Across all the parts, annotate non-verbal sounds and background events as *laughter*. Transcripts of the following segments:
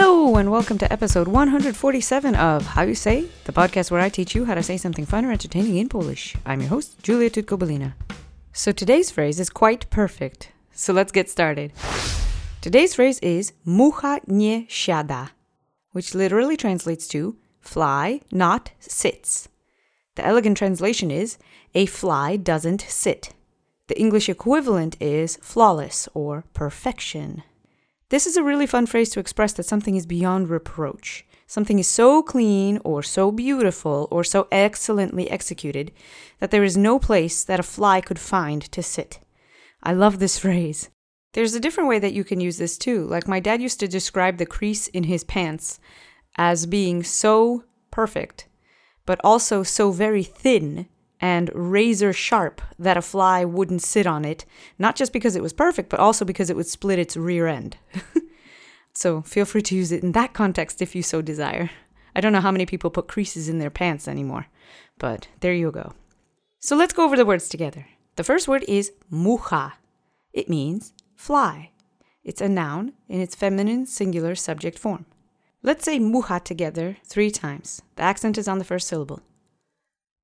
Hello, and welcome to episode 147 of How You Say, the podcast where I teach you how to say something fun or entertaining in Polish. I'm your host, Julia Tutkobalina. So today's phrase is quite perfect. So let's get started. Today's phrase is mucha nie siada, which literally translates to fly not sits. The elegant translation is a fly doesn't sit. The English equivalent is flawless or perfection. This is a really fun phrase to express that something is beyond reproach. Something is so clean or so beautiful or so excellently executed that there is no place that a fly could find to sit. I love this *laughs* phrase. There's a different way that you can use this too. Like my dad used to describe the crease in his pants as being so perfect, but also so very thin and razor sharp that a fly wouldn't sit on it, not just because it was perfect, but also because it would split its rear end. *laughs* so feel free to use it in that context if you so desire. I don't know how many people put creases in their pants anymore, but there you go. So let's go over the words together. The first word is mucha. It means fly. It's a noun in its feminine singular subject form. Let's say mucha together three times. The accent is on the first syllable.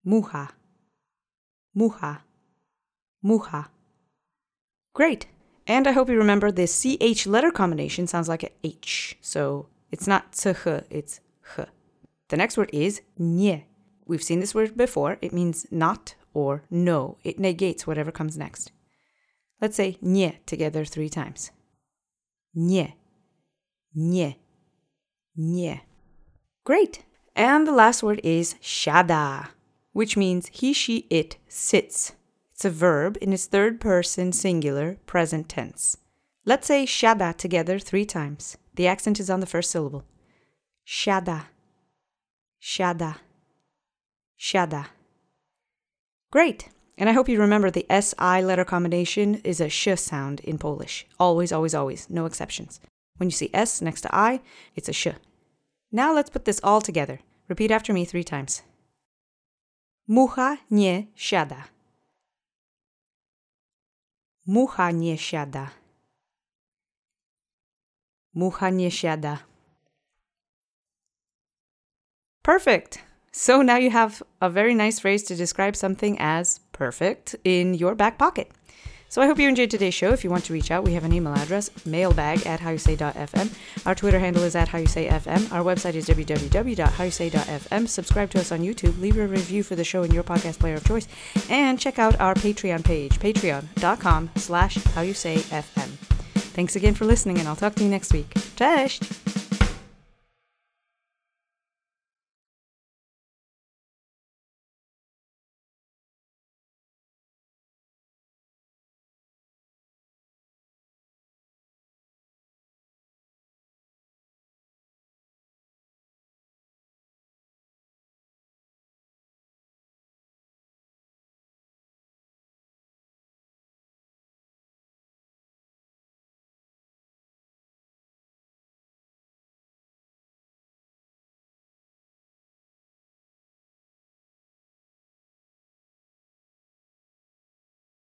Mucha mucha, mucha. Great. And I hope you remember the CH letter combination sounds like a H. So it's not ch, it's h. The next word is nie. We've seen this word before. It means not or no. It negates whatever comes next. Let's say nie together three times. Nie, nie, nie. Great. And the last word is siada which means he, she, it sits. It's a verb in its third person singular present tense. Let's say siada together three times. The accent is on the first syllable. Siada, siada, siada. Great. And I hope you remember the SI letter combination is a sh sound in Polish. Always, always, always. No exceptions. When you see S next to I, it's a sh. Now let's put this all together. Repeat after me three times. Mucha nie siada. Mucha nie siada. Mucha nie siada. Perfect. So now you have a very nice phrase to describe something as perfect in your back pocket. So I hope you enjoyed today's show. If you want to reach out, we have an email address, mailbag at howyousay.fm. Our Twitter handle is at howyousayfm. Our website is www.howyousay.fm. Subscribe to us on YouTube. Leave a review for the show in your podcast player of choice. And check out our Patreon page, patreon.com slash howyousayfm. Thanks again for listening, and I'll talk to you next week. Cześć!